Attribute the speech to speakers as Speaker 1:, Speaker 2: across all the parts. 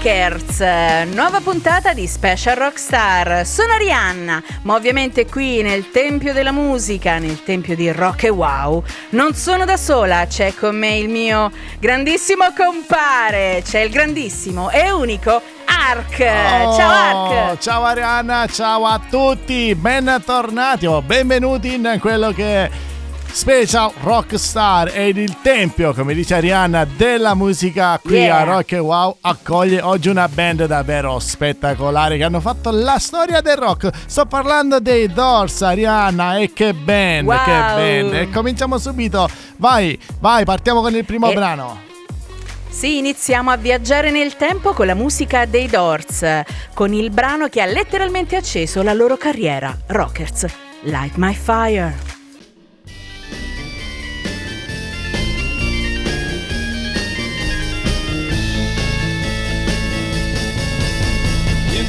Speaker 1: Rockers, nuova puntata di Special Rockstar. Sono Arianna, ma ovviamente qui nel Tempio della Musica, nel Tempio di Rock e Wow, non sono da sola, c'è con me il mio grandissimo compare, c'è il grandissimo e unico Ark. Oh, ciao Ark.
Speaker 2: Ciao Arianna, ciao a tutti, bentornati o benvenuti in quello che Special Rockstar ed il tempio, come dice Arianna, della musica qui yeah. a Rock e Wow accoglie oggi una band davvero spettacolare che hanno fatto la storia del rock. Sto parlando dei Doors, Arianna, e che band, wow. che band. E cominciamo subito. Vai, vai, partiamo con il primo e- brano.
Speaker 1: Sì, iniziamo a viaggiare nel tempo con la musica dei Doors, con il brano che ha letteralmente acceso la loro carriera, Rockers, Light My Fire.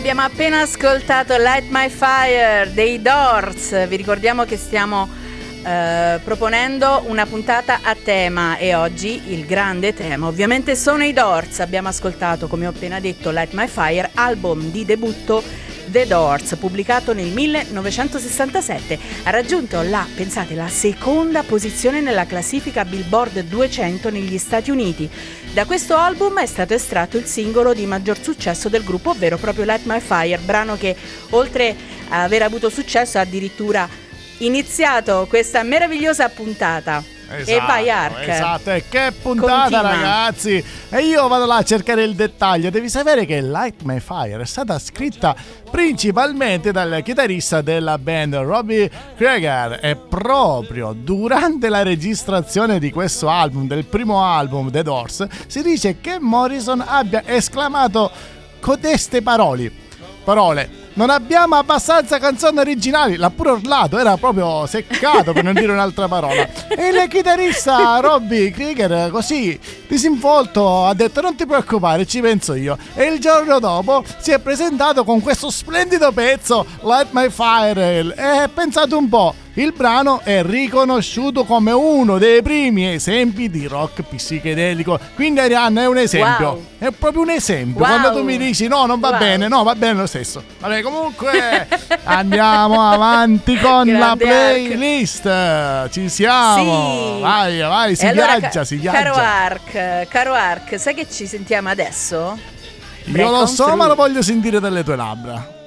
Speaker 3: abbiamo appena ascoltato Light My Fire dei Doors. Vi ricordiamo che stiamo eh, proponendo una puntata a tema e oggi il grande tema ovviamente sono i Doors. Abbiamo ascoltato, come ho appena detto, Light My Fire, album di debutto The Doors, pubblicato nel 1967. Ha raggiunto la, pensate, la seconda posizione nella classifica Billboard 200 negli Stati Uniti. Da questo album è stato estratto il singolo di maggior successo del gruppo, ovvero proprio Light My Fire, brano che oltre a aver avuto successo ha addirittura iniziato questa meravigliosa puntata. Esatto, e vai Ark.
Speaker 2: Esatto, e che puntata Continua. ragazzi! E io vado là a cercare il dettaglio. Devi sapere che Light My Fire è stata scritta principalmente dal chitarrista della band Robbie Krieger e proprio durante la registrazione di questo album, del primo album The Doors, si dice che Morrison abbia esclamato codeste parole. Parole non abbiamo abbastanza canzoni originali. L'ha pure urlato, era proprio seccato per non dire un'altra parola. E il chitarrista Robbie Krieger, così disinvolto, ha detto: Non ti preoccupare, ci penso io. E il giorno dopo si è presentato con questo splendido pezzo, Light My Fire. E pensate un po'. Il brano è riconosciuto come uno dei primi esempi di rock psichedelico. Quindi Arianna è un esempio. Wow. È proprio un esempio. Wow. Quando tu mi dici no, non va wow. bene, no, va bene lo stesso. Vabbè, comunque andiamo avanti con Grande la playlist. Arc. Ci siamo. Sì. Vai, vai, si allora, viaggia, si viaggia.
Speaker 3: Caro Ark, caro Ark, sai che ci sentiamo adesso?
Speaker 2: Break Io lo so, through. ma lo voglio sentire dalle tue labbra.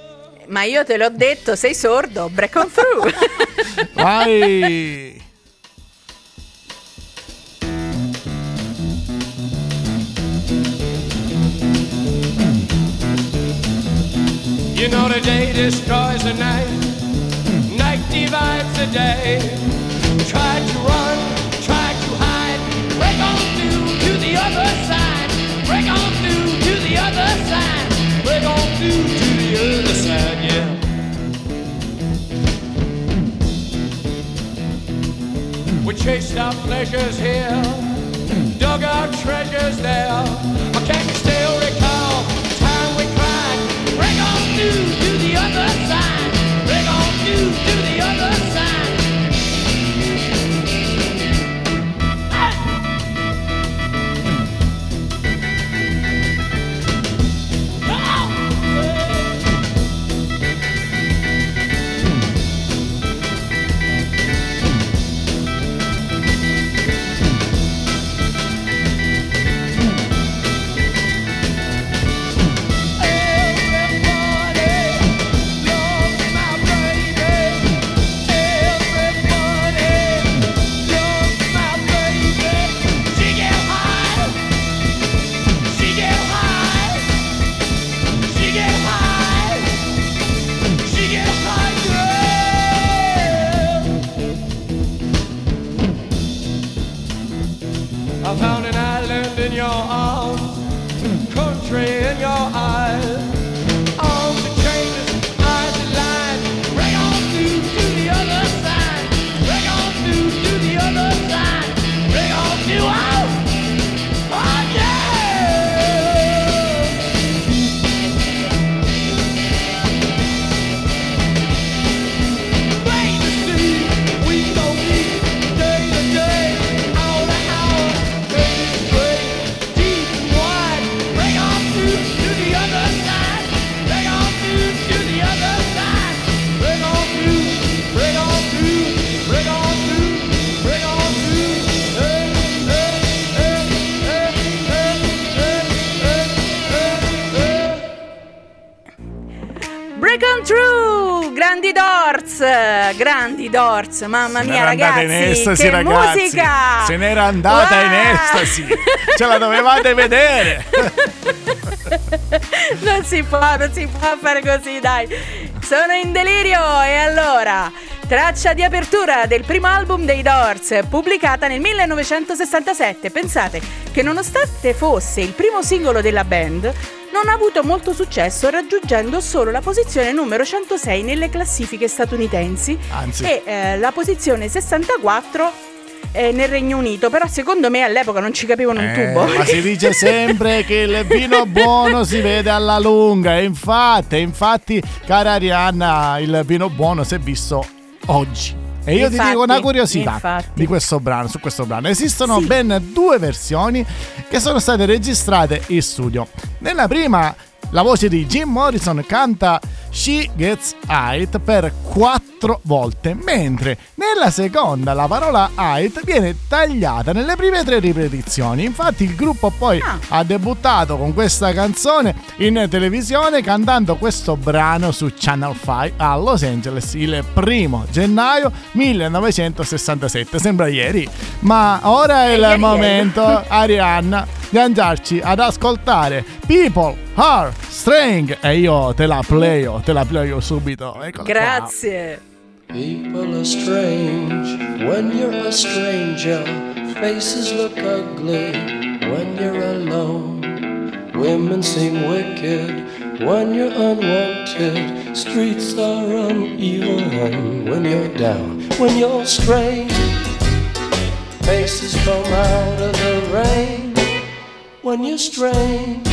Speaker 3: Ma io te l'ho detto, sei sordo, break on through.
Speaker 2: Vai.
Speaker 1: You know the day destroys the night, night divides the day. Try to run, try to hide, break on through to the other side, break on through to the other side, break on through We chased our pleasures here, dug our treasures there. I can't still recall
Speaker 3: mamma Se mia ragazzi, in estasi,
Speaker 2: che
Speaker 3: ragazzi. musica!
Speaker 2: Se n'era andata wow. in estasi, ce la dovevate vedere.
Speaker 3: non si può, non si può fare così, dai. Sono in delirio e allora Traccia di apertura del primo album dei Doors, pubblicata nel 1967. Pensate che nonostante fosse il primo singolo della band, non ha avuto molto successo raggiungendo solo la posizione numero 106 nelle classifiche statunitensi
Speaker 2: Anzi.
Speaker 3: e eh, la posizione 64 eh, nel Regno Unito, però secondo me all'epoca non ci capivano un
Speaker 2: Eh,
Speaker 3: tubo.
Speaker 2: ma si dice sempre che il vino buono si vede alla lunga. E infatti, infatti, cara Arianna, il vino buono si è visto oggi. E io ti
Speaker 3: Infatti,
Speaker 2: dico una curiosità
Speaker 3: infatti.
Speaker 2: di questo brano, su questo brano. Esistono
Speaker 3: Sì.
Speaker 2: ben due versioni che sono state registrate in studio. Nella prima la voce di Jim Morrison canta She Gets Height per quattro volte, mentre nella seconda la parola height viene tagliata nelle prime tre ripetizioni. Infatti il gruppo poi
Speaker 3: Ah.
Speaker 2: ha debuttato con questa canzone in televisione cantando questo brano su Channel 5 a Los Angeles il primo gennaio 1967. Sembra ieri, ma ora è il momento, Arianna, di andarci ad ascoltare People Are Strange e io oh, te la playo, oh, te la playo oh, subito. Eccola qua.
Speaker 3: Grazie.
Speaker 1: People are strange when you're a stranger. Faces look ugly when you're alone. Women seem wicked when you're unwanted. Streets are uneven when you're down. When you're strange, faces come out of the rain. When you're strange,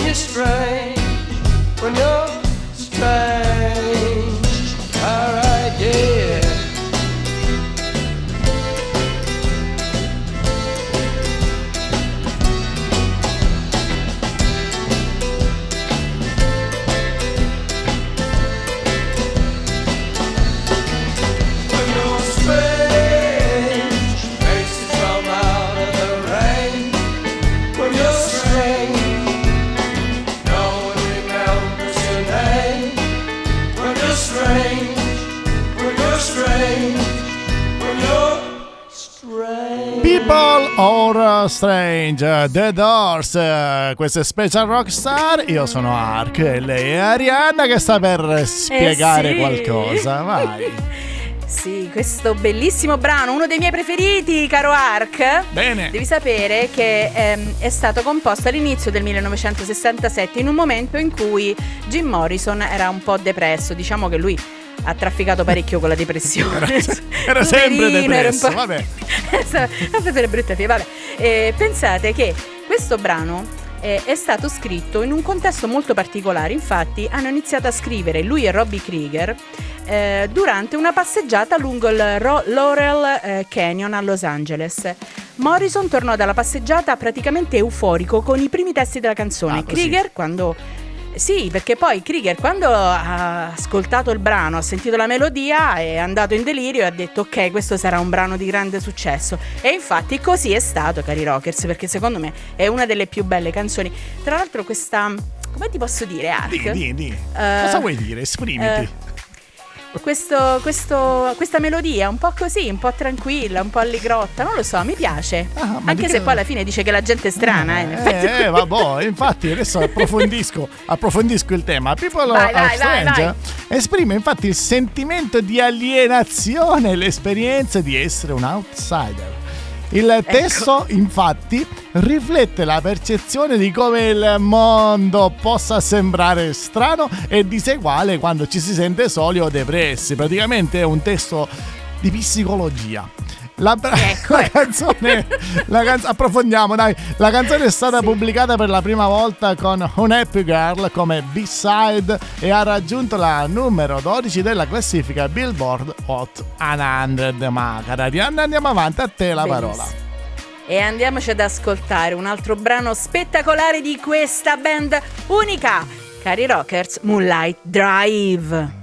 Speaker 1: history when you're The
Speaker 2: Doors, eh, questo è Special Rockstar, io sono Ark e lei è Arianna che sta per spiegare
Speaker 3: Eh sì.
Speaker 2: qualcosa, vai.
Speaker 3: Sì, questo bellissimo brano, uno dei miei preferiti, caro Ark.
Speaker 2: Bene.
Speaker 3: Devi sapere che ehm, è stato composto all'inizio del 1967 in un momento in cui Jim Morrison era un po' depresso, diciamo che lui ha trafficato parecchio con la depressione.
Speaker 2: Era sempre
Speaker 3: era un
Speaker 2: depresso,
Speaker 3: po'-
Speaker 2: vabbè.
Speaker 3: brutte figlie, vabbè. Eh, pensate che questo brano eh, è stato scritto in un contesto molto particolare, infatti hanno iniziato a scrivere lui e Robbie Krieger eh, durante una passeggiata lungo il Ro- Laurel eh, Canyon a Los Angeles. Morrison tornò dalla passeggiata praticamente euforico con i primi testi della canzone.
Speaker 2: Ah.
Speaker 3: Krieger quando sì, perché poi Krieger quando ha ascoltato il brano, ha sentito la melodia, è andato in delirio e ha detto ok, questo sarà un brano di grande successo. E infatti così è stato, cari rockers, perché secondo me è una delle più belle canzoni. Tra l'altro questa, come ti posso dire, Ark?
Speaker 2: Di, di, di.
Speaker 3: Eh,
Speaker 2: Cosa vuoi dire? Esprimiti.
Speaker 3: eh, questo, questo- questa melodia un po' così, un po' tranquilla, un po' allegrotta, non lo so, mi piace.
Speaker 2: Ah,
Speaker 3: Anche
Speaker 2: di
Speaker 3: se
Speaker 2: che-
Speaker 3: poi alla fine dice che la gente è strana, eh.
Speaker 2: Eh, eh, vabbè, infatti adesso approfondisco, approfondisco il tema. People
Speaker 3: Vai,
Speaker 2: are Strange esprime infatti il sentimento di alienazione e l'esperienza di essere un outsider. Il
Speaker 3: Ecco.
Speaker 2: testo, infatti, riflette la percezione di come il mondo possa sembrare strano e diseguale quando ci si sente soli o depressi. Praticamente è un testo di psicologia. La, bra-
Speaker 3: Ecco,
Speaker 2: la
Speaker 3: ecco.
Speaker 2: canzone, la canz- approfondiamo dai. La canzone è stata
Speaker 3: Sì.
Speaker 2: pubblicata per la prima volta con Un Happy Girl come B-side e ha raggiunto la numero 12 della classifica Billboard Hot 100. Ma cara Arianna, andiamo avanti, a te la parola.
Speaker 3: Benissimo.
Speaker 1: e andiamoci ad ascoltare un altro brano spettacolare di questa band unica, cari rockers, Moonlight Drive.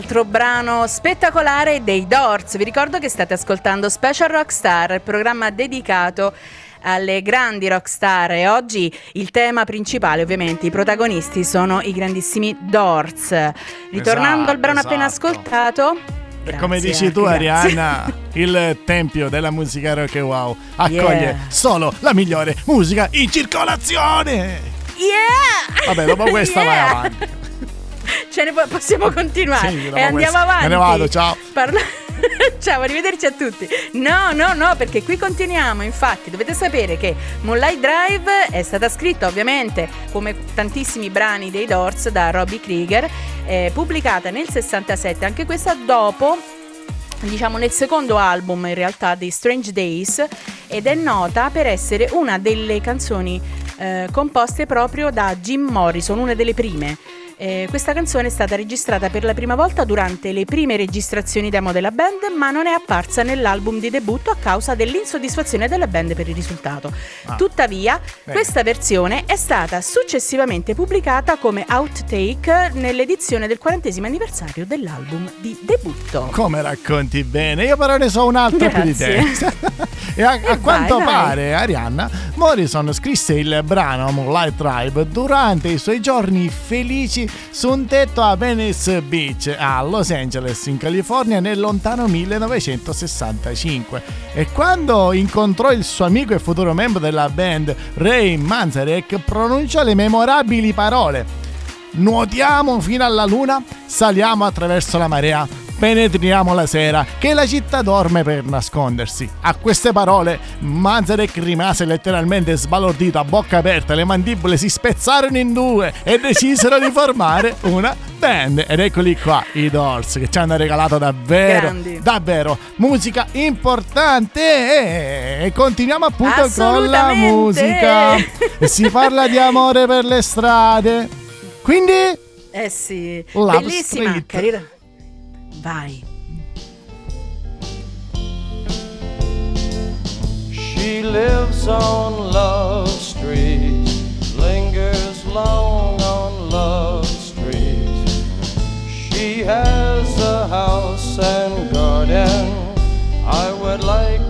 Speaker 1: Altro brano spettacolare dei Doors. Vi ricordo che state ascoltando Special Rockstar, il programma dedicato alle grandi rockstar e oggi il tema principale, ovviamente, i protagonisti sono i grandissimi Doors. Ritornando esatto, al brano esatto. appena ascoltato,
Speaker 2: Grazie, Come dici tu, Arianna, il tempio della musica rock e wow accoglie yeah. solo la migliore musica in circolazione.
Speaker 1: Yeah!
Speaker 2: Vabbè, dopo questa yeah. vai avanti.
Speaker 1: Ce ne po- possiamo continuare sì, e andiamo avanti.
Speaker 2: Me ne vado, ciao.
Speaker 1: Parla- ciao, arrivederci a tutti. No, no, no, perché qui continuiamo. Infatti, dovete sapere che Moonlight Drive è stata scritta ovviamente come tantissimi brani dei Doors da Robbie Krieger, eh, pubblicata nel 67, anche questa dopo diciamo nel secondo album in realtà dei Strange Days ed è nota per essere una delle canzoni eh, composte proprio da Jim Morrison, una delle prime. Eh, questa canzone è stata registrata per la prima volta durante le prime registrazioni demo della band, ma non è apparsa nell'album di debutto a causa dell'insoddisfazione della band per il risultato. Ah. Tuttavia, Bene. questa versione è stata successivamente pubblicata come outtake nell'edizione del 40 anniversario dell'album di debutto.
Speaker 2: Come racconti bene? Io però ne so un altro Grazie. più di te. e a, a quanto vai. pare, Arianna, Morrison scrisse il brano Moonlight Tribe durante i suoi giorni felici su un tetto a Venice Beach a Los Angeles in California nel lontano 1965 e quando incontrò il suo amico e futuro membro della band Ray Manzarek pronunciò le memorabili parole. Nuotiamo fino alla luna, saliamo attraverso la marea, penetriamo la sera, che la città dorme per nascondersi. A queste parole Manzarek rimase letteralmente sbalordito a bocca aperta, le mandibole si spezzarono in due e decisero di formare una band. Ed eccoli qua, i Doors, che ci hanno regalato davvero,
Speaker 3: Grandi.
Speaker 2: davvero musica importante. E continuiamo appunto con la musica. Si parla di amore per le strade. Quindi,
Speaker 3: Eh sì,
Speaker 2: Love
Speaker 3: bellissima,
Speaker 2: Street.
Speaker 3: carina. Vai.
Speaker 1: She lives on Love Street, lingers long on Love Street. She has a house and garden. I would like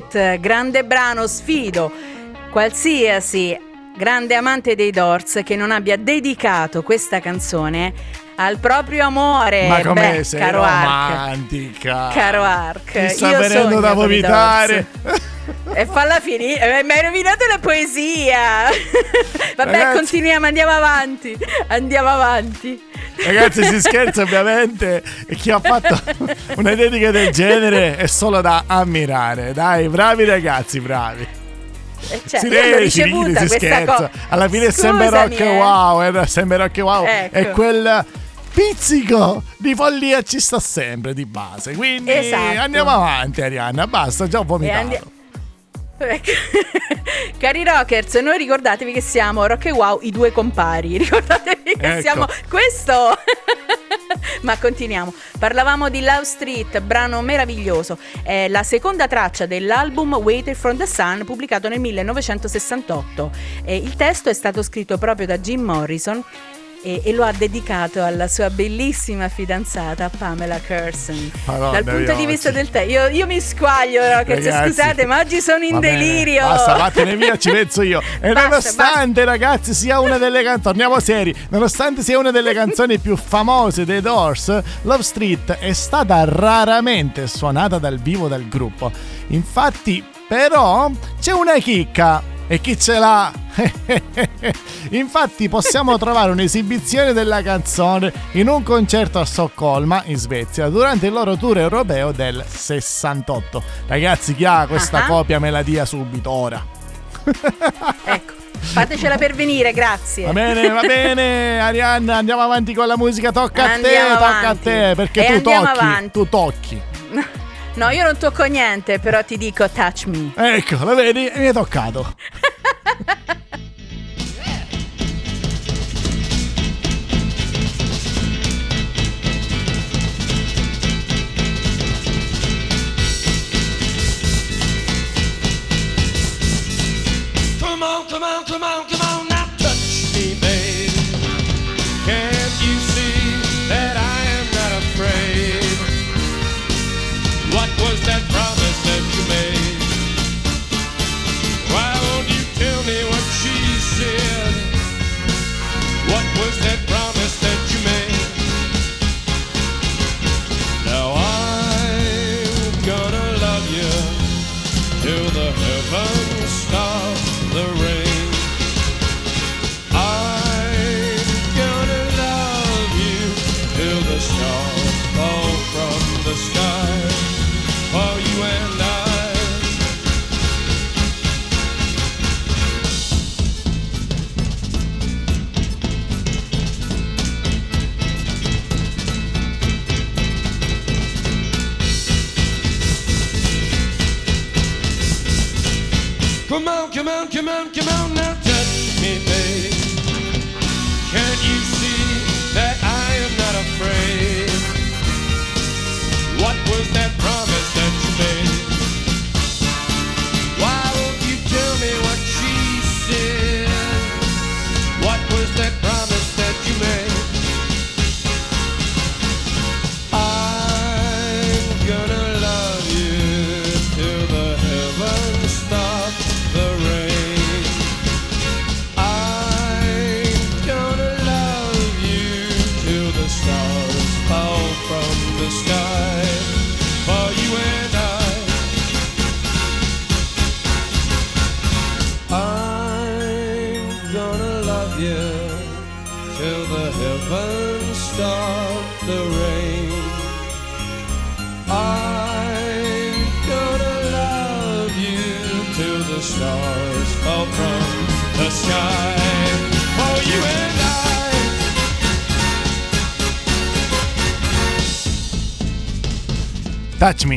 Speaker 1: Street,
Speaker 3: grande brano, sfido qualsiasi grande amante dei Doors che non abbia dedicato questa canzone al proprio amore.
Speaker 2: ma come
Speaker 3: Beh,
Speaker 2: sei
Speaker 3: caro
Speaker 2: romantica.
Speaker 3: Caro Ark,
Speaker 2: Mi sta venendo da vomitare.
Speaker 3: E falla finire, eh, mi hai rovinato la poesia. Vabbè,
Speaker 2: Ragazzi.
Speaker 3: continuiamo, andiamo avanti. Andiamo avanti.
Speaker 2: Ragazzi, si scherza ovviamente. E chi ha fatto una dedica del genere è solo da ammirare. Dai, bravi ragazzi, bravi.
Speaker 3: Eh, cioè,
Speaker 2: si
Speaker 3: l'ho
Speaker 2: ride, si scherza.
Speaker 3: cosa.
Speaker 2: Alla fine è
Speaker 3: Scusami,
Speaker 2: rock
Speaker 3: eh.
Speaker 2: wow. Era sempre rock wow.
Speaker 3: Ecco.
Speaker 2: E quel pizzico di follia ci sta sempre di base. Quindi
Speaker 3: Esatto.
Speaker 2: andiamo avanti, Arianna. Basta, già ho vomitato.
Speaker 3: Ecco. Cari rockers, noi ricordatevi che siamo Rock e Wow, i due compari. Ricordatevi che
Speaker 2: Ecco.
Speaker 3: siamo questo. Ma continuiamo. Parlavamo di Love Street, brano meraviglioso. È la seconda traccia dell'album Waited from the Sun, pubblicato nel 1968. E il testo è stato scritto proprio da Jim Morrison. E, e lo ha dedicato alla sua bellissima fidanzata Pamela Curson.
Speaker 2: Madonna
Speaker 3: Dal punto di vista
Speaker 2: oggi.
Speaker 3: del testo, io, io mi squaglio, rockers,
Speaker 2: Ragazzi,
Speaker 3: scusate, ma oggi sono in
Speaker 2: bene,
Speaker 3: delirio.
Speaker 2: Basta, vattene via, ci penso io. E
Speaker 3: Basta,
Speaker 2: nonostante, ragazzi, sia una delle canzoni, torniamo seri, nonostante sia una delle canzoni più famose dei Doors, Love Street è stata raramente suonata dal vivo dal gruppo. Infatti, però, c'è una chicca. E chi ce l'ha? Infatti possiamo trovare un'esibizione della canzone in un concerto a Stoccolma, in Svezia, durante il loro tour europeo del 68. Ragazzi, chi ha questa
Speaker 3: Ah.
Speaker 2: copia me la dia subito ora.
Speaker 3: ecco. Fatecela per venire, grazie.
Speaker 2: Va bene, va bene, Arianna, andiamo avanti con la musica. Tocca
Speaker 3: Andiamo
Speaker 2: a te, tocca a
Speaker 3: avanti.
Speaker 2: te, perché
Speaker 3: E
Speaker 2: tu tocchi.
Speaker 3: avanti.
Speaker 2: Tu tocchi.
Speaker 3: No, io non tocco niente, però ti dico touch me.
Speaker 2: Ecco, lo vedi? Mi hai toccato.
Speaker 1: Come on, come on, come on, come on,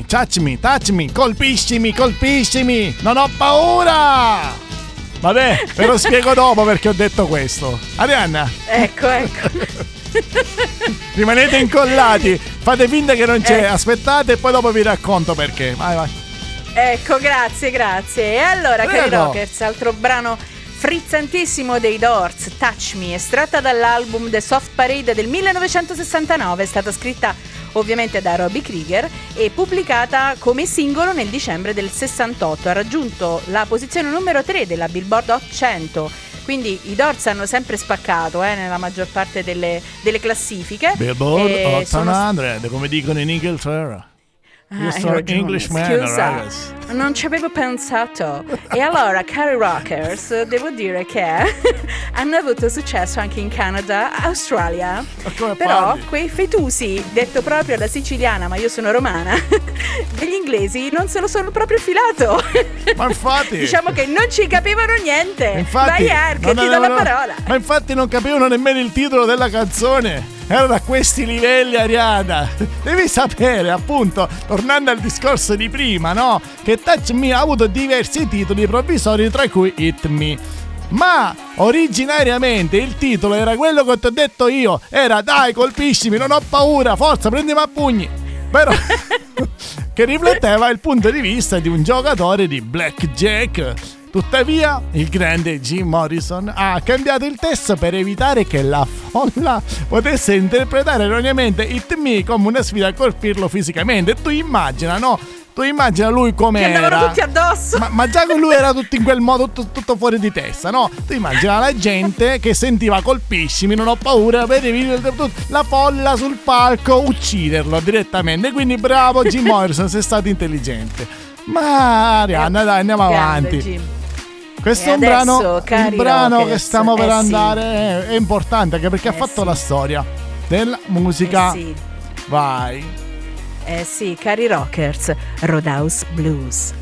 Speaker 1: Touch me, touch me,
Speaker 2: colpiscimi, colpiscimi, non ho paura! Vabbè, ve lo spiego dopo perché ho detto questo. Arianna,
Speaker 3: Ecco, ecco.
Speaker 2: rimanete incollati, fate finta che non c'è,
Speaker 3: Eh.
Speaker 2: aspettate e poi dopo vi racconto perché. Vai, vai.
Speaker 3: Ecco, grazie, grazie. E allora, cari
Speaker 2: Prego.
Speaker 3: rockers, altro brano frizzantissimo dei Doors, Touch Me, estratta dall'album The Soft Parade del 1969, è stata scritta ovviamente da Robbie Krieger e pubblicata come singolo nel dicembre del 68. Ha raggiunto la posizione numero 3 della Billboard Hot 100. Quindi i Doors hanno sempre spaccato eh, nella maggior parte delle, delle classifiche.
Speaker 2: Billboard
Speaker 3: E sono
Speaker 2: 800, come dicono in Inghilterra.
Speaker 3: Ah,
Speaker 2: Io
Speaker 3: hai
Speaker 2: sono Englishman,
Speaker 3: Scusa,
Speaker 2: ragazzi.
Speaker 3: non ci avevo pensato. E allora, cari rockers, devo dire che hanno avuto successo anche in Canada, Australia. Però
Speaker 2: parli?
Speaker 3: quei fetusi, detto proprio da siciliana, ma io sono romana, degli inglesi non se lo sono proprio filato.
Speaker 2: Ma infatti...
Speaker 3: diciamo che non ci capivano niente.
Speaker 2: Infatti,
Speaker 3: Vai Ark, ti do la parola.
Speaker 2: Ma infatti non capivano nemmeno il titolo della canzone. Erano a questi livelli, Ariana. Devi sapere, appunto, tornando al discorso di prima, no? Che Touch Me ha avuto diversi titoli provvisori, tra cui Hit Me. Ma originariamente il titolo era quello che ti ho detto io. Era dai, colpiscimi, non ho paura, forza, prendimi a pugni. Però che rifletteva il punto di vista di un giocatore di blackjack. Tuttavia, il grande Jim Morrison ha cambiato il testo per evitare che la folla potesse interpretare erroneamente It Me come una sfida a colpirlo fisicamente. Tu immagina, no? Tu immagina lui come
Speaker 3: Che andavano tutti addosso.
Speaker 2: Ma, ma già che lui era tutto in quel modo, tutto, tutto fuori di testa, no? Tu immagina la gente che sentiva colpiscimi, non ho paura, vedevi la folla sul palco ucciderlo direttamente. Quindi bravo Jim Morrison, sei stato intelligente. Ma Arianna, dai, andiamo
Speaker 3: Grande,
Speaker 2: avanti.
Speaker 3: Jim.
Speaker 2: Questo è un brano, il brano
Speaker 3: rockers,
Speaker 2: che stiamo per
Speaker 3: eh sì.
Speaker 2: andare è, è importante anche perché ha
Speaker 3: Eh
Speaker 2: fatto
Speaker 3: sì.
Speaker 2: la storia della musica.
Speaker 3: Eh sì.
Speaker 2: Vai.
Speaker 3: Eh sì, cari rockers, Roadhouse Blues.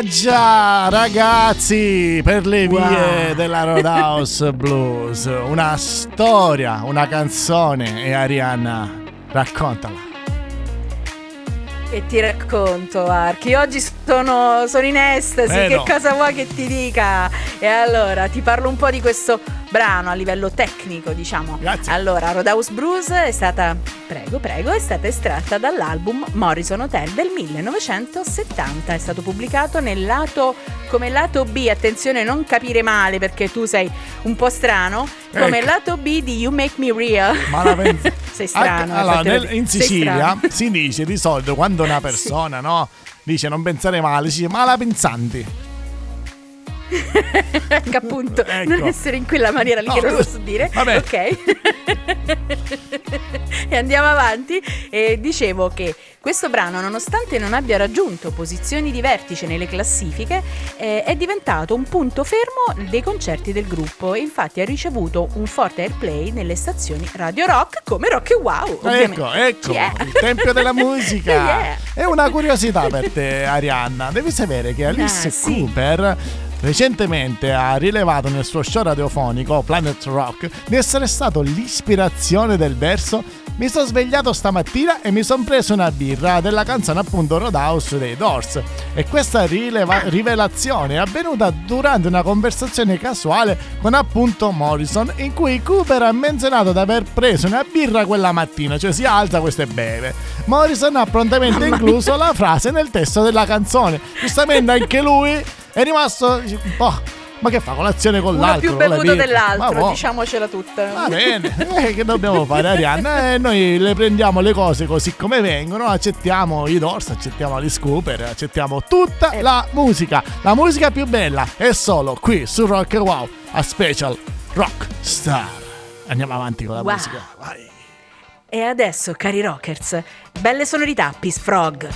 Speaker 2: Viaggia, ragazzi, per le vie
Speaker 3: Wow.
Speaker 2: della Roadhouse Blues. Una storia, una canzone. E Arianna, raccontala.
Speaker 3: E ti racconto, Archi. Oggi sono, sono in estasi.
Speaker 2: Eh
Speaker 3: che
Speaker 2: no.
Speaker 3: cosa vuoi che ti dica? E allora ti parlo un po' di questo brano a livello tecnico, diciamo.
Speaker 2: Grazie.
Speaker 3: Allora, Roadhouse Blues è stata, prego, prego, è stata estratta dall'album Morrison Hotel del 1970. È stato pubblicato nel lato come lato B. Attenzione, non capire male perché tu sei un po' strano. Come
Speaker 2: Ecco.
Speaker 3: lato B di You Make Me Real.
Speaker 2: Ma la pensi-
Speaker 3: sei strano.
Speaker 2: Anche- allora, nel- in Sicilia si dice di solito quando una persona no, dice non pensare male, dice malapensanti.
Speaker 3: Ecco appunto,
Speaker 2: Ecco.
Speaker 3: non essere in quella maniera lì
Speaker 2: No,
Speaker 3: che non lo posso dire.
Speaker 2: vabbè.
Speaker 3: Ok. e andiamo avanti. E dicevo che questo brano, nonostante non abbia raggiunto posizioni di vertice nelle classifiche, eh, è diventato un punto fermo dei concerti del gruppo e infatti ha ricevuto un forte airplay nelle stazioni Radio Rock come Rock e Wow. Ovviamente.
Speaker 2: Ecco, ecco,
Speaker 3: Yeah.
Speaker 2: il tempio della musica.
Speaker 3: Yeah.
Speaker 2: È una curiosità per te, Arianna. Devi sapere che Alice
Speaker 3: Ah, sì.
Speaker 2: Recentemente ha rilevato nel suo show radiofonico Planet Rock di essere stato l'ispirazione del verso Mi sono svegliato stamattina e mi sono preso una birra della canzone appunto Roadhouse dei Doors e questa rileva- rivelazione è avvenuta durante una conversazione casuale con appunto Morrison in cui Cooper ha menzionato di aver preso una birra quella mattina, cioè si alza questo e beve. Morrison ha prontamente incluso la frase nel testo della canzone. Giustamente anche lui è rimasto un po'. Ma che fa colazione con
Speaker 3: Uno
Speaker 2: l'altro?
Speaker 3: più
Speaker 2: con la
Speaker 3: bevuto dell'altro,
Speaker 2: boh.
Speaker 3: diciamocela tutta.
Speaker 2: Va bene, eh, che dobbiamo fare Arianna? Eh, noi le prendiamo le cose così come vengono, accettiamo i Doors, accettiamo gli Scooper, accettiamo tutta
Speaker 3: Eh.
Speaker 2: la musica. La musica più bella è solo qui su Rock Wow, a Special Rock Star. Andiamo avanti con la
Speaker 3: Wow.
Speaker 2: musica. Vai.
Speaker 3: E adesso, cari rockers, belle sonorità, Peace Frog.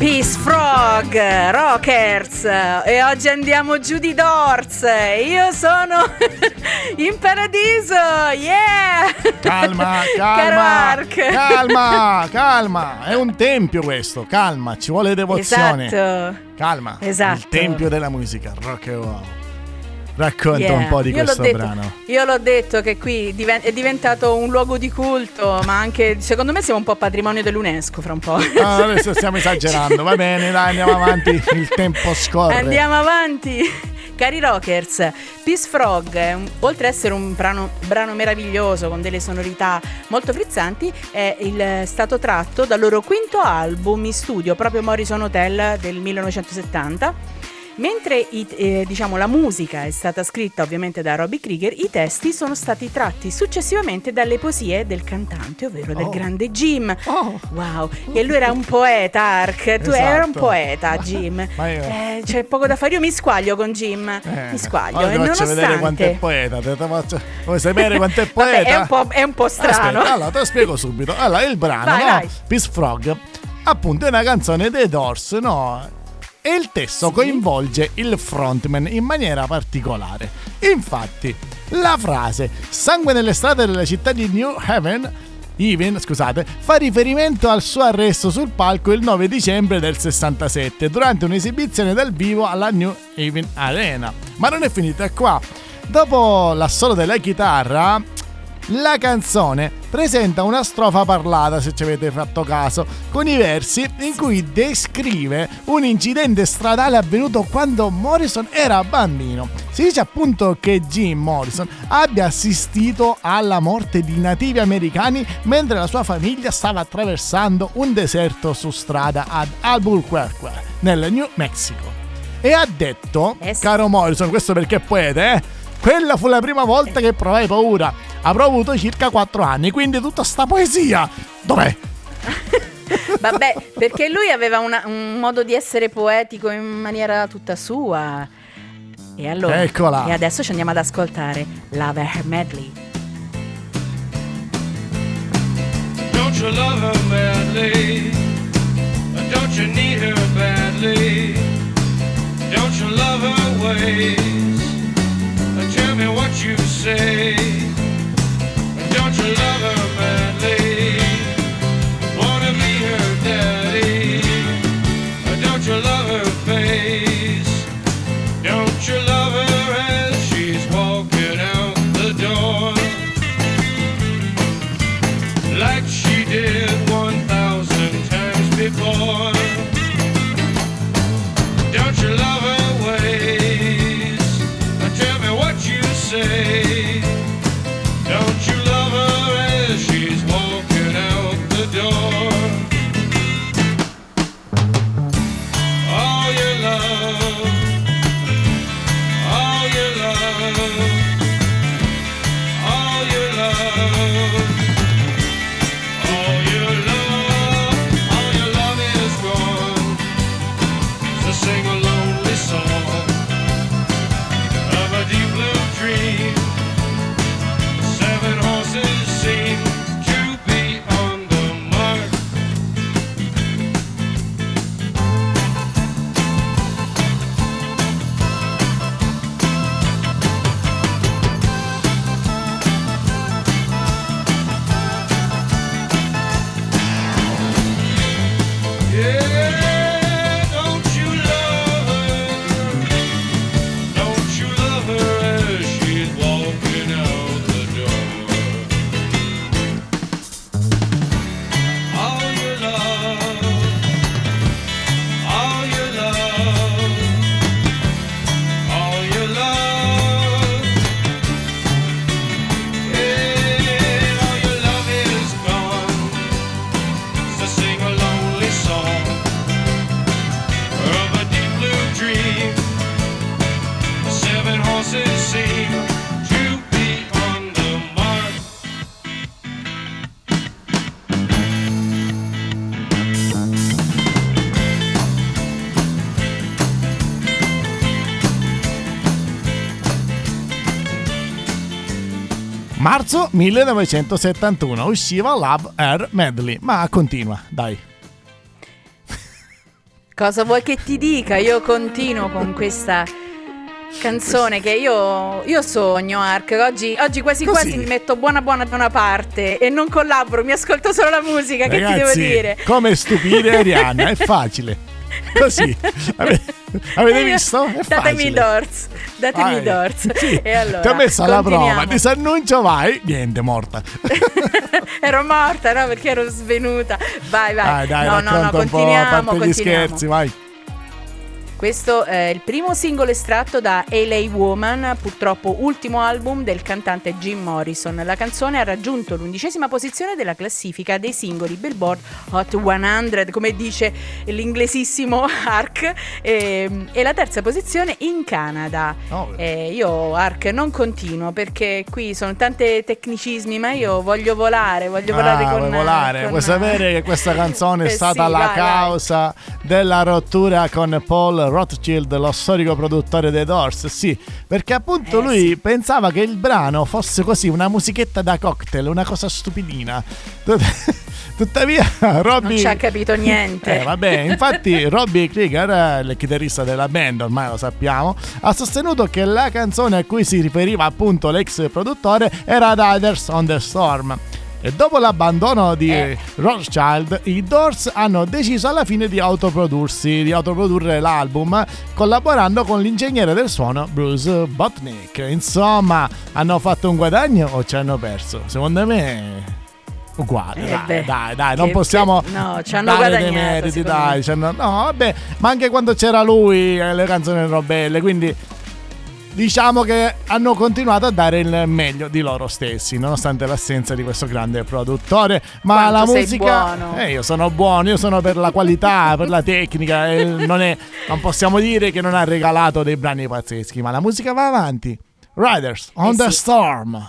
Speaker 3: Peace Frog, Rockers e oggi andiamo giù di Dorz. Io sono in paradiso, yeah!
Speaker 2: Calma, calma, calma, calma. È un tempio questo, calma, ci vuole devozione.
Speaker 3: Esatto.
Speaker 2: Calma.
Speaker 3: Esatto.
Speaker 2: Il tempio della musica, rock and roll. Racconta
Speaker 3: Yeah.
Speaker 2: un po' di
Speaker 3: Io
Speaker 2: questo
Speaker 3: detto-
Speaker 2: brano.
Speaker 3: Io l'ho detto che qui diven- è diventato un luogo di culto, ma anche secondo me siamo un po' patrimonio dell'UNESCO fra un po'.
Speaker 2: Ah, adesso stiamo esagerando, va bene, dai, andiamo avanti, il tempo scorre.
Speaker 3: Andiamo avanti. Cari rockers, Peace Frog, oltre ad essere un brano, brano meraviglioso con delle sonorità molto frizzanti, è il- stato tratto dal loro quinto album in studio, proprio Morrison Hotel del 1970. Mentre eh, diciamo, la musica è stata scritta ovviamente da Robbie Krieger, i testi sono stati tratti successivamente dalle poesie del cantante, ovvero del
Speaker 2: Oh.
Speaker 3: grande Jim.
Speaker 2: Oh.
Speaker 3: Wow, e lui era un poeta, Ark. Tu
Speaker 2: Esatto.
Speaker 3: eri un poeta, Jim.
Speaker 2: Ma io-
Speaker 3: Eh, c'è poco da fare. Io mi squaglio con Jim.
Speaker 2: Eh,
Speaker 3: mi squaglio.
Speaker 2: ora
Speaker 3: e
Speaker 2: ti faccio vedere quanto è
Speaker 3: nonostante.
Speaker 2: poeta. Te te faccio- Vuoi sapere quanto è poeta?
Speaker 3: Vabbè, è un po', è un po' strano.
Speaker 2: Aspetta, allora te lo spiego subito. Allora, il brano,
Speaker 3: Vai,
Speaker 2: no?
Speaker 3: vai.
Speaker 2: Peace Frog, appunto, è una canzone dei Doors, no? E il testo
Speaker 3: Sì.
Speaker 2: coinvolge il frontman in maniera particolare. Infatti, la frase Sangue nelle strade della città di New Haven Even, scusate, fa riferimento al suo arresto sul palco il 9 dicembre del 67 durante un'esibizione dal vivo alla New Haven Arena. Ma non è finita qua. Dopo l'assolo della chitarra, la canzone presenta una strofa parlata, se ci avete fatto caso, con i versi in cui descrive un incidente stradale avvenuto quando Morrison era bambino. Si dice appunto che Jim Morrison abbia assistito alla morte di nativi americani mentre la sua famiglia stava attraversando un deserto su strada ad Albuquerque, nel New Mexico. E ha detto,
Speaker 3: Eh
Speaker 2: caro Morrison, questo perché è poeta, eh? Quella fu la prima volta che provai paura. Avrò avuto circa 4 anni, quindi tutta sta poesia. Dov'è?
Speaker 3: Vabbè, perché lui aveva una- un modo di essere poetico in maniera tutta sua. E allora.
Speaker 2: Eccola.
Speaker 3: E adesso ci andiamo ad ascoltare Love Her Medley.
Speaker 1: Don't you love her madly? Don't you need her badly? Don't you love her ways? What you say. Don't you love her madly? Sing a
Speaker 2: marzo 1971 usciva Love Air Medley, ma continua, dai.
Speaker 3: Cosa vuoi che ti dica? Io continuo con questa canzone che io, io sogno, Ark. Oggi, oggi quasi
Speaker 2: Così.
Speaker 3: quasi mi metto buona buona da una parte e non collaboro, mi ascolto solo la musica. che ti devo
Speaker 2: Ragazzi,
Speaker 3: dire?
Speaker 2: come stupire Arianna, è facile. Così. Ave- Avete visto? È
Speaker 3: Datemi i doors, datemi i doors.
Speaker 2: Sì,
Speaker 3: E allora,
Speaker 2: ti ho messo alla prova,
Speaker 3: continuiamo.
Speaker 2: disannuncio, vai, niente, morta.
Speaker 3: ero morta, no? Perché ero svenuta. Vai, vai.
Speaker 2: Dai, dai,
Speaker 3: no, no, no,
Speaker 2: po', a
Speaker 3: continuiamo,
Speaker 2: parte gli
Speaker 3: continuiamo.
Speaker 2: scherzi, vai.
Speaker 3: Questo è il primo singolo estratto da LA Woman, purtroppo ultimo album del cantante Jim Morrison. La canzone ha raggiunto l'undicesima posizione della classifica dei singoli Billboard Hot 100, come dice l'inglesissimo Ark, e, e la terza posizione in Canada.
Speaker 2: Oh.
Speaker 3: Eh, io Ark non continuo perché qui sono tante tecnicismi, ma io voglio volare, voglio volare
Speaker 2: Ah,
Speaker 3: con
Speaker 2: vuoi volare?
Speaker 3: con-
Speaker 2: Vuoi sapere che questa canzone è
Speaker 3: Eh
Speaker 2: stata
Speaker 3: sì,
Speaker 2: la
Speaker 3: vai, vai.
Speaker 2: causa della rottura con Paul Rothschild, lo storico produttore dei Doors? Sì, perché appunto
Speaker 3: Eh,
Speaker 2: lui pensava che il brano fosse così, una musichetta da cocktail, una cosa stupidina. Tut- Tuttavia, Robbie.
Speaker 3: Non ci ha capito niente.
Speaker 2: Eh, vabbè, infatti Robbie Krieger, il chitarrista della band, ormai lo sappiamo, ha sostenuto che la canzone a cui si riferiva appunto l'ex produttore era Riders on the Storm. E dopo l'abbandono di
Speaker 3: Eh.
Speaker 2: Rothschild, i Doors hanno deciso alla fine di autoprodursi, di autoprodurre l'album, collaborando con l'ingegnere del suono Bruce Botnick. Insomma, hanno fatto un guadagno o ci hanno perso? Secondo me uguale,
Speaker 3: Eh
Speaker 2: dai, dai, dai, non possiamo
Speaker 3: che- no, ci hanno
Speaker 2: dare dei meriti, dai, hanno- no, vabbè, ma anche quando c'era lui eh, le canzoni erano belle, quindi diciamo che hanno continuato a dare il meglio di loro stessi, nonostante l'assenza di questo grande produttore. Ma
Speaker 3: Quanto
Speaker 2: la musica. Eh, io sono buono, io sono per la qualità, per la tecnica. e non, è- non possiamo dire che non ha regalato dei brani pazzeschi, ma la musica va avanti. Riders on
Speaker 3: Eh
Speaker 2: the
Speaker 3: sì.
Speaker 2: Storm.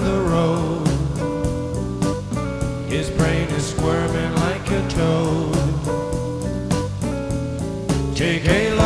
Speaker 1: Hey.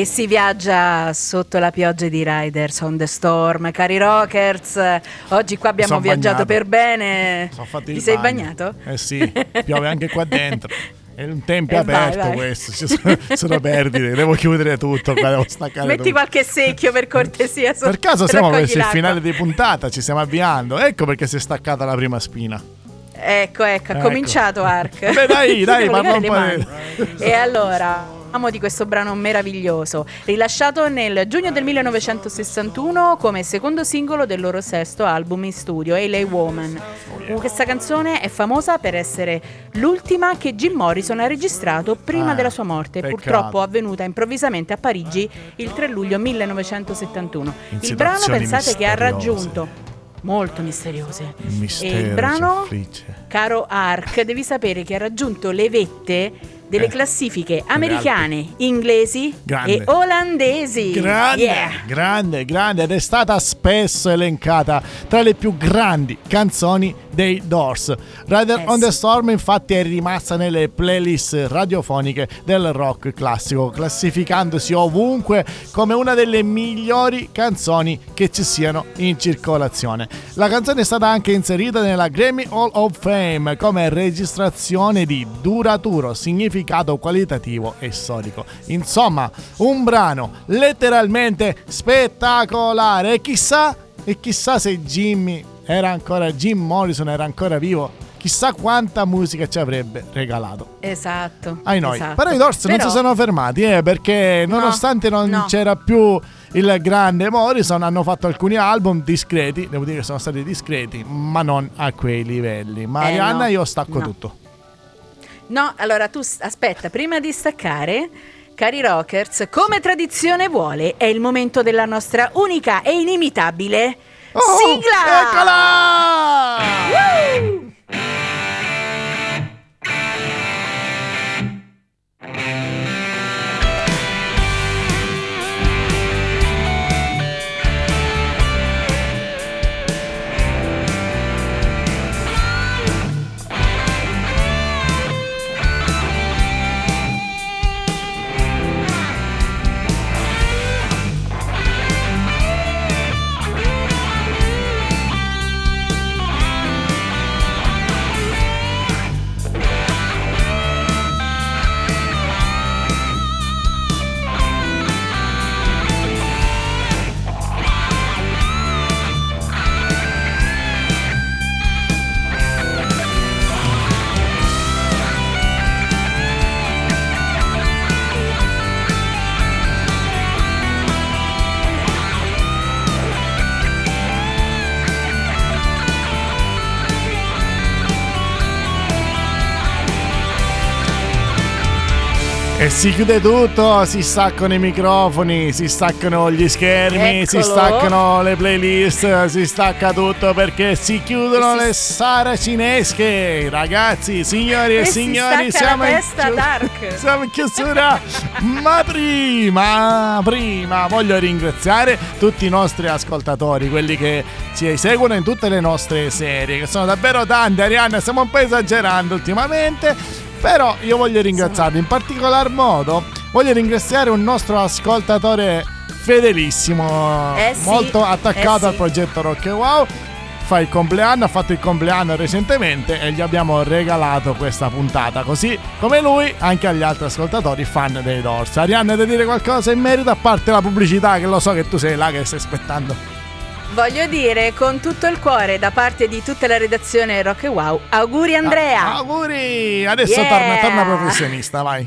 Speaker 3: E si viaggia sotto la pioggia di Riders on the Storm. Cari rockers, oggi qua abbiamo
Speaker 2: Sono
Speaker 3: viaggiato
Speaker 2: bagnato.
Speaker 3: per bene. Ti sei
Speaker 2: bagno.
Speaker 3: bagnato?
Speaker 2: Eh sì, piove anche qua dentro. È un tempio
Speaker 3: Eh, vai,
Speaker 2: aperto
Speaker 3: vai.
Speaker 2: questo, ci sono, sono perdite, devo chiudere tutto, qua devo staccare
Speaker 3: Metti
Speaker 2: tutto.
Speaker 3: qualche secchio per cortesia. so-
Speaker 2: Per caso siamo
Speaker 3: raccogli
Speaker 2: verso il
Speaker 3: l'acqua.
Speaker 2: finale di puntata, ci stiamo avviando. Ecco perché si è staccata la prima spina.
Speaker 3: Ecco, ecco, ha
Speaker 2: Ecco.
Speaker 3: cominciato Ark.
Speaker 2: Vabbè, dai, dai,
Speaker 3: Devo
Speaker 2: parla un
Speaker 3: legare
Speaker 2: po'
Speaker 3: le mani. E allora, parliamo di questo brano meraviglioso, rilasciato nel giugno del 1961 come secondo singolo del loro sesto album in studio, LA Woman. Questa canzone è famosa per essere l'ultima che Jim Morrison ha registrato prima
Speaker 2: Ah,
Speaker 3: della sua morte, purtroppo avvenuta improvvisamente a Parigi il 3 luglio 1971.
Speaker 2: In
Speaker 3: Il brano pensate che ha raggiunto molto misteriose.
Speaker 2: Il mistero
Speaker 3: e il brano. Caro Ark, devi sapere che ha raggiunto le vette delle
Speaker 2: Eh,
Speaker 3: classifiche americane, inglesi
Speaker 2: Grande.
Speaker 3: e olandesi.
Speaker 2: Grande,
Speaker 3: Yeah.
Speaker 2: grande, grande ed è stata spesso elencata tra le più grandi canzoni dei Doors. Rider
Speaker 3: Eh
Speaker 2: on the
Speaker 3: sì.
Speaker 2: Storm infatti è rimasta nelle playlist radiofoniche del rock classico, classificandosi ovunque come una delle migliori canzoni che ci siano in circolazione. La canzone è stata anche inserita nella Grammy Hall of Fame come registrazione di duraturo significato qualitativo e storico. Insomma, un brano letteralmente spettacolare e chissà e chissà se Jimmy era ancora Jim Morrison era ancora vivo. Chissà quanta musica ci avrebbe regalato.
Speaker 3: Esatto.
Speaker 2: Ai noi.
Speaker 3: esatto.
Speaker 2: Però i Doors non si sono fermati, eh, perché nonostante non
Speaker 3: no.
Speaker 2: c'era più il grande Morrison, hanno fatto alcuni album discreti, devo dire che sono stati discreti, ma non a quei livelli. Marianna,
Speaker 3: no.
Speaker 2: io stacco
Speaker 3: No.
Speaker 2: tutto.
Speaker 3: No, allora tu s- aspetta, prima di staccare, cari rockers, come tradizione vuole, è il momento della nostra unica e inimitabile
Speaker 2: Oh,
Speaker 3: sigla!
Speaker 2: Eccola!
Speaker 3: Woo!
Speaker 2: Si chiude tutto, si staccano i microfoni, si staccano gli schermi, si
Speaker 3: Eccolo.
Speaker 2: staccano le playlist, si stacca tutto perché si chiudono
Speaker 3: si-
Speaker 2: le saracinesche. Ragazzi, signori e,
Speaker 3: E si
Speaker 2: signori,
Speaker 3: stacca
Speaker 2: siamo in,
Speaker 3: Dark.
Speaker 2: siamo in chiusura. Ma prima, prima voglio ringraziare tutti i nostri ascoltatori, quelli che ci seguono in tutte le nostre serie, che sono davvero tanti. Arianna, stiamo un po' esagerando ultimamente. Però io voglio ringraziarvi in particolar modo. Voglio ringraziare un nostro ascoltatore fedelissimo,
Speaker 3: Eh sì,
Speaker 2: molto attaccato
Speaker 3: eh
Speaker 2: al
Speaker 3: sì.
Speaker 2: progetto Rock e Wow. Fa il compleanno, ha fatto il compleanno recentemente e gli abbiamo regalato questa puntata. Così come lui, anche agli altri ascoltatori fan dei Doors. Arianna, devi dire qualcosa in merito a parte la pubblicità, che lo so che tu sei là che stai aspettando.
Speaker 3: Voglio dire con tutto il cuore da parte di tutta la redazione Rock e Wow, auguri Andrea!
Speaker 2: Ah, auguri! Adesso
Speaker 3: Yeah!
Speaker 2: torna, torna professionista, vai.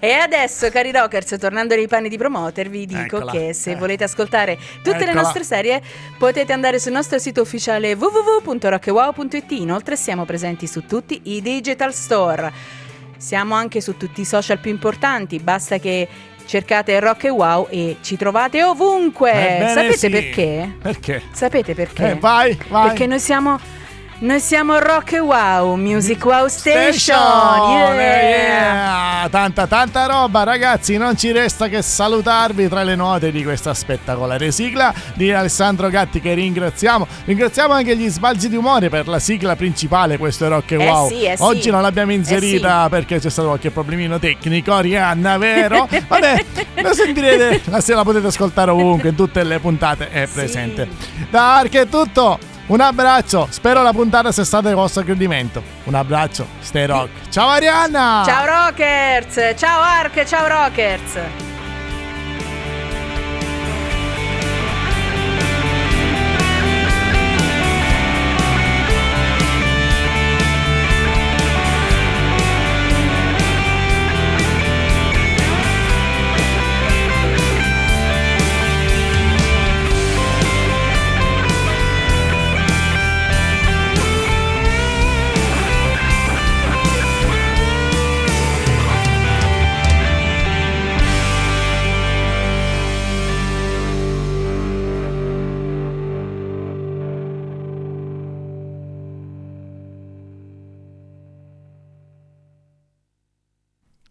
Speaker 3: E adesso, cari rockers, tornando nei panni di promoter, vi dico
Speaker 2: Eccola.
Speaker 3: che se
Speaker 2: Eh.
Speaker 3: volete ascoltare tutte le
Speaker 2: Eccola.
Speaker 3: nostre serie potete andare sul nostro sito ufficiale www.rockewow.it. Inoltre siamo presenti su tutti i digital store. Siamo anche su tutti i social più importanti, basta che cercate Rock e Wow e ci trovate ovunque.
Speaker 2: Ebbene
Speaker 3: Sapete
Speaker 2: sì.
Speaker 3: perché?
Speaker 2: Perché?
Speaker 3: Sapete perché?
Speaker 2: Eh, vai, vai.
Speaker 3: Perché noi siamo Noi siamo Rock e Wow, Music Wow Station.
Speaker 2: Station,
Speaker 3: Yeah.
Speaker 2: yeah. Tanta tanta roba ragazzi, non ci resta che salutarvi tra le note di questa spettacolare sigla di Alessandro Gatti che ringraziamo. Ringraziamo anche gli sbalzi di umore per la sigla principale, questo è Rock e
Speaker 3: Eh
Speaker 2: Wow.
Speaker 3: sì, eh sì.
Speaker 2: Oggi non l'abbiamo inserita
Speaker 3: Eh
Speaker 2: perché c'è stato qualche problemino tecnico, Rihanna, vero? Vabbè, la sentirete, la, la potete ascoltare ovunque, in tutte le puntate è
Speaker 3: Sì.
Speaker 2: presente. Da Ark è tutto. Un abbraccio, spero la puntata sia stata di vostro gradimento. Un abbraccio, stay rock. Ciao Arianna!
Speaker 3: Ciao Rockers, ciao Ark, ciao Rockers.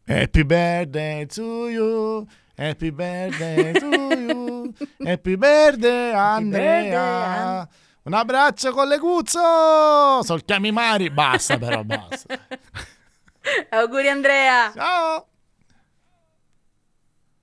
Speaker 2: Happy birthday to you. Happy birthday to you. Happy birthday Andrea. Un abbraccio con le cuzzo. Solchiamo i mari. Basta però, basta.
Speaker 3: Auguri Andrea.
Speaker 2: Ciao.